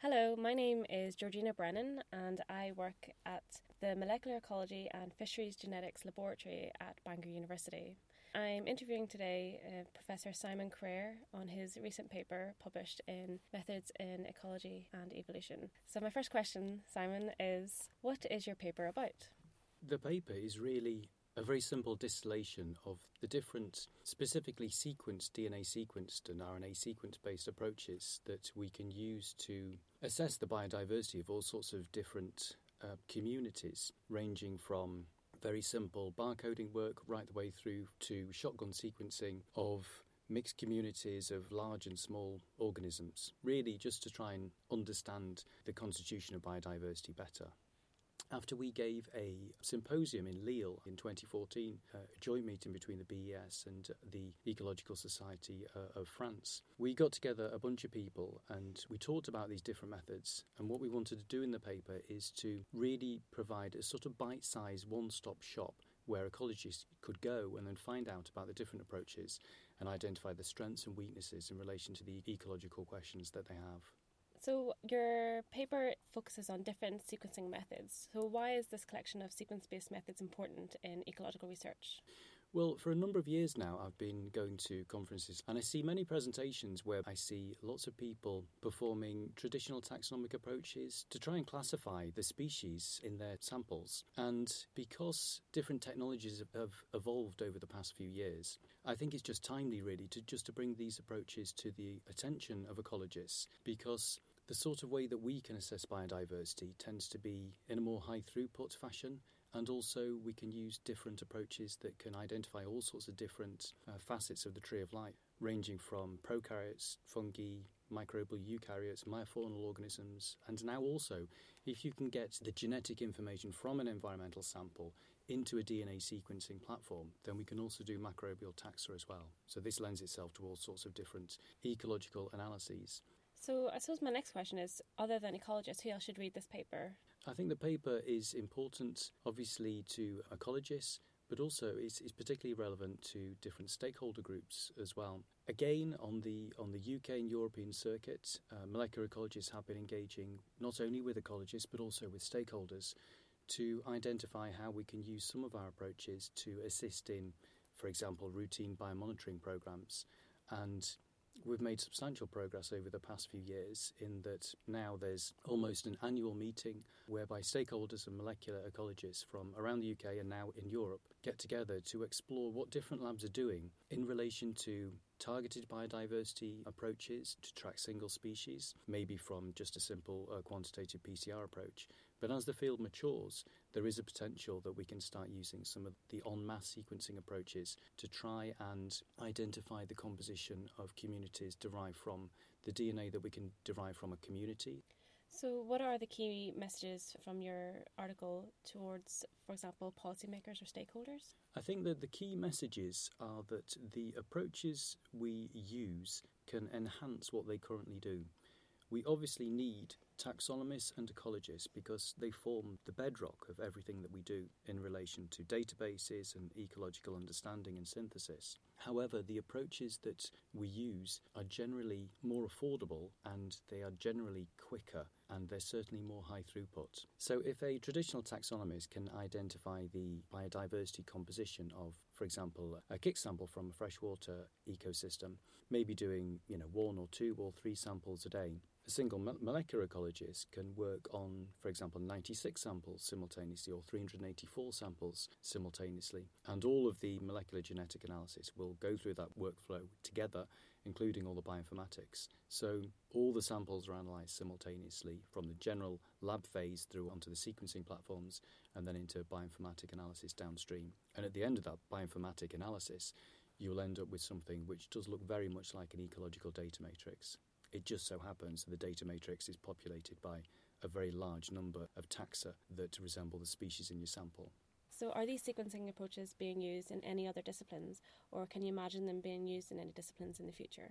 Hello, my name is Georgina Brennan, and I work at the Molecular Ecology and Fisheries Genetics Laboratory at Bangor University. I'm interviewing today uh, Professor Simon Creer on his recent paper published in Methods in Ecology and Evolution. So, my first question, Simon, is what is your paper about? The paper is really a very simple distillation of the different, specifically sequenced, DNA sequenced and RNA sequence based approaches that we can use to assess the biodiversity of all sorts of different uh, communities, ranging from very simple barcoding work right the way through to shotgun sequencing of mixed communities of large and small organisms, really just to try and understand the constitution of biodiversity better after we gave a symposium in Lille in 2014, a joint meeting between the BES and the Ecological Society uh, of France. We got together a bunch of people and we talked about these different methods. And what we wanted to do in the paper is to really provide a sort of bite sized one stop shop where ecologists could go and then find out about the different approaches and identify the strengths and weaknesses in relation to the ecological questions that they have. So, your paper focuses on different sequencing methods. So, why is this collection of sequence based methods important in ecological research? Well, for a number of years now, I've been going to conferences and I see many presentations where I see lots of people performing traditional taxonomic approaches to try and classify the species in their samples. And because different technologies have evolved over the past few years, I think it's just timely, really, to just to bring these approaches to the attention of ecologists because the sort of way that we can assess biodiversity tends to be in a more high throughput fashion and also, we can use different approaches that can identify all sorts of different uh, facets of the tree of life, ranging from prokaryotes, fungi, microbial eukaryotes, meiofaunal organisms, and now also, if you can get the genetic information from an environmental sample into a DNA sequencing platform, then we can also do microbial taxa as well. So, this lends itself to all sorts of different ecological analyses. So, I suppose my next question is other than ecologists, who else should read this paper? I think the paper is important, obviously, to ecologists, but also is, is particularly relevant to different stakeholder groups as well. Again, on the on the UK and European circuit, uh, molecular ecologists have been engaging not only with ecologists but also with stakeholders to identify how we can use some of our approaches to assist in, for example, routine biomonitoring programs and We've made substantial progress over the past few years in that now there's almost an annual meeting whereby stakeholders and molecular ecologists from around the UK and now in Europe get together to explore what different labs are doing in relation to targeted biodiversity approaches to track single species, maybe from just a simple uh, quantitative PCR approach. But as the field matures, there is a potential that we can start using some of the en masse sequencing approaches to try and identify the composition of communities derived from the DNA that we can derive from a community. So, what are the key messages from your article towards, for example, policymakers or stakeholders? I think that the key messages are that the approaches we use can enhance what they currently do. We obviously need taxonomists and ecologists because they form the bedrock of everything that we do in relation to databases and ecological understanding and synthesis. However, the approaches that we use are generally more affordable and they are generally quicker and they're certainly more high throughput. So, if a traditional taxonomist can identify the biodiversity composition of, for example, a kick sample from a freshwater ecosystem, maybe doing you know one or two or three samples a day, single molecular ecologist can work on, for example, 96 samples simultaneously or 384 samples simultaneously. And all of the molecular genetic analysis will go through that workflow together, including all the bioinformatics. So all the samples are analysed simultaneously from the general lab phase through onto the sequencing platforms and then into bioinformatic analysis downstream. And at the end of that bioinformatic analysis, you'll end up with something which does look very much like an ecological data matrix. It just so happens that the data matrix is populated by a very large number of taxa that resemble the species in your sample. So, are these sequencing approaches being used in any other disciplines, or can you imagine them being used in any disciplines in the future?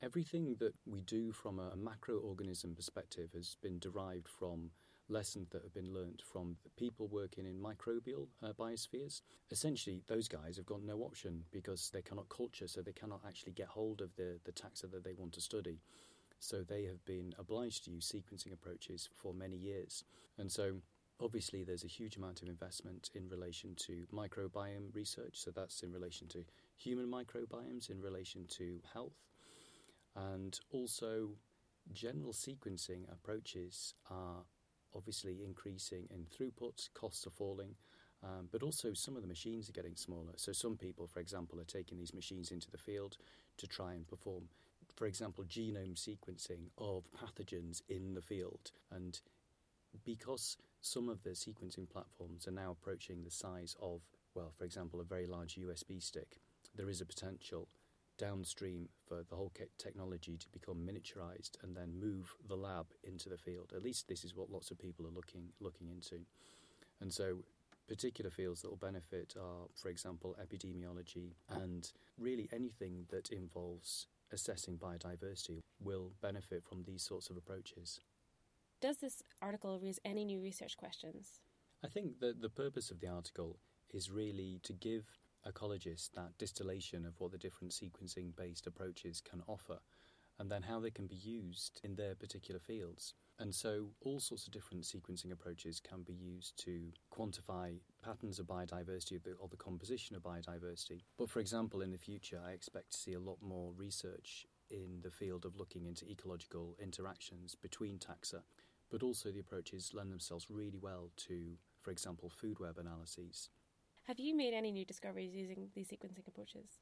Everything that we do from a macroorganism perspective has been derived from lessons that have been learnt from the people working in microbial uh, biospheres. Essentially, those guys have got no option because they cannot culture, so they cannot actually get hold of the, the taxa that they want to study. So they have been obliged to use sequencing approaches for many years. And so obviously there's a huge amount of investment in relation to microbiome research. So that's in relation to human microbiomes, in relation to health. And also general sequencing approaches are obviously increasing in throughput, costs are falling, um, but also some of the machines are getting smaller. So some people, for example, are taking these machines into the field to try and perform for example, genome sequencing of pathogens in the field. And because some of the sequencing platforms are now approaching the size of, well, for example, a very large USB stick, there is a potential downstream for the whole technology to become miniaturized and then move the lab into the field. At least this is what lots of people are looking looking into. And so particular fields that will benefit are, for example, epidemiology and really anything that involves assessing biodiversity will benefit from these sorts of approaches. Does this article raise any new research questions? I think that the purpose of the article is really to give ecologists that distillation of what the different sequencing based approaches can offer and then how they can be used in their particular fields. And so, all sorts of different sequencing approaches can be used to quantify patterns of biodiversity or the, composition of biodiversity. But for example, in the future, I expect to see a lot more research in the field of looking into ecological interactions between taxa. But also, the approaches lend themselves really well to, for example, food web analyses. Have you made any new discoveries using these sequencing approaches?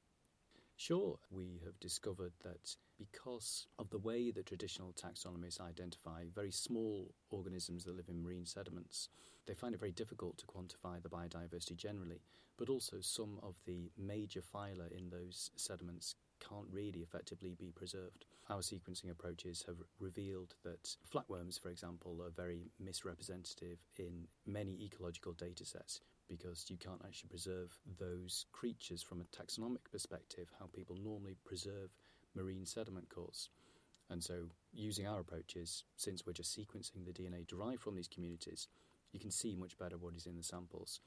Sure, we have discovered that because of the way that traditional taxonomists identify very small organisms that live in marine sediments, they find it very difficult to quantify the biodiversity generally, but also some of the major phyla in those sediments can't really effectively be preserved. Our sequencing approaches have revealed that flatworms, for example, are very misrepresentative in many ecological data sets because you can't actually preserve those creatures from a taxonomic perspective, how people normally preserve marine sediment cores. And so, using our approaches, since we're just sequencing the DNA derived from these communities, you can see much better what is in the samples.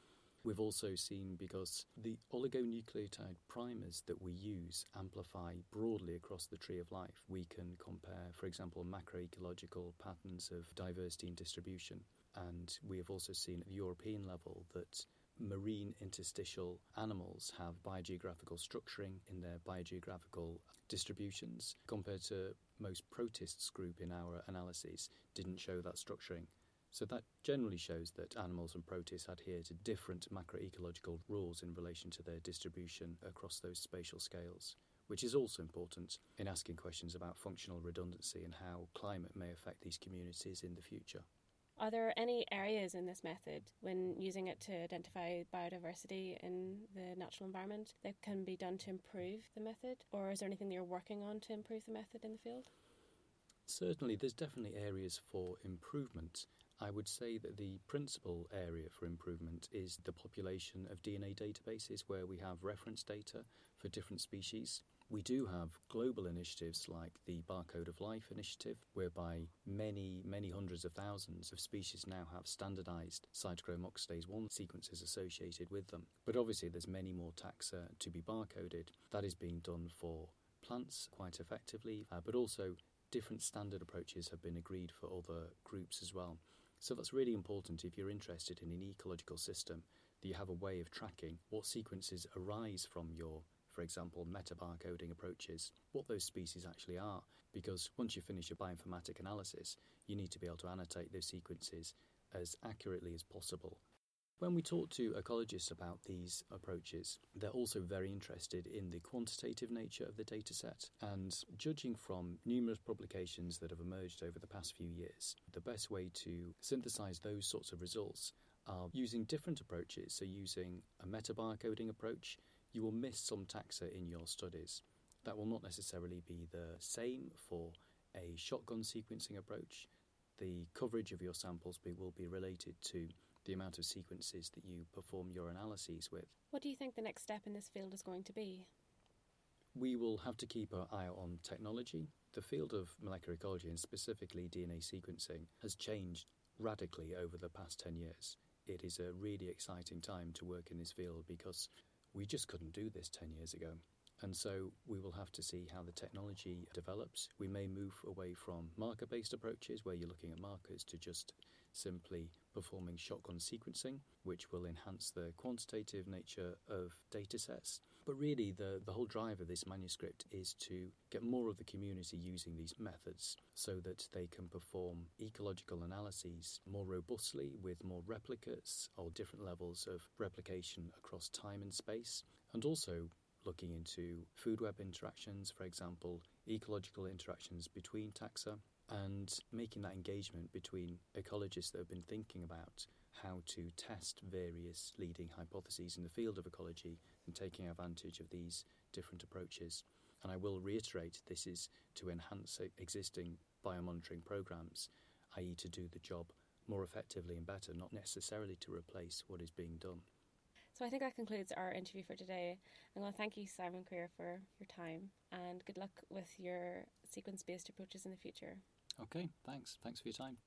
We've also seen because the oligonucleotide primers that we use amplify broadly across the tree of life, we can compare, for example, macroecological patterns of diversity and distribution. And we have also seen at the European level that marine interstitial animals have biogeographical structuring in their biogeographical distributions compared to most protists group in our analyses didn't show that structuring. So that generally shows that animals and protists adhere to different macroecological rules in relation to their distribution across those spatial scales, which is also important in asking questions about functional redundancy and how climate may affect these communities in the future. Are there any areas in this method, when using it to identify biodiversity in the natural environment, that can be done to improve the method? Or is there anything that you're working on to improve the method in the field? Certainly, there's definitely areas for improvement. I would say that the principal area for improvement is the population of DNA databases where we have reference data for different species. We do have global initiatives like the Barcode of Life initiative, whereby many, many hundreds of thousands of species now have standardized cytochrome oxidase 1 sequences associated with them. But obviously, there's many more taxa to be barcoded. That is being done for plants quite effectively, uh, but also different standard approaches have been agreed for other groups as well. So that's really important if you're interested in an ecological system that you have a way of tracking what sequences arise from your for example, metabarcoding approaches, what those species actually are. Because once you finish your bioinformatic analysis, you need to be able to annotate those sequences as accurately as possible. When we talk to ecologists about these approaches, they're also very interested in the quantitative nature of the dataset. And judging from numerous publications that have emerged over the past few years, the best way to synthesize those sorts of results are using different approaches. So, using a metabarcoding approach, you will miss some taxa in your studies. That will not necessarily be the same for a shotgun sequencing approach. The coverage of your samples be, will be related to the amount of sequences that you perform your analyses with. What do you think the next step in this field is going to be? We will have to keep our eye on technology. The field of molecular ecology and specifically DNA sequencing has changed radically over the past 10 years. It is a really exciting time to work in this field because we just couldn't do this 10 years ago. And so we will have to see how the technology develops. We may move away from marker based approaches where you're looking at markers to just simply performing shotgun sequencing, which will enhance the quantitative nature of data sets. But really, the, the whole drive of this manuscript is to get more of the community using these methods so that they can perform ecological analyses more robustly with more replicates or different levels of replication across time and space, and also looking into food web interactions, for example, ecological interactions between taxa, and making that engagement between ecologists that have been thinking about how to test various leading hypotheses in the field of ecology and taking advantage of these different approaches. And I will reiterate this is to enhance existing biomonitoring programs, i.e., to do the job more effectively and better, not necessarily to replace what is being done. So I think that concludes our interview for today. I'm going to thank you, Simon Creer, for your time and good luck with your sequence based approaches in the future. Okay, thanks. Thanks for your time.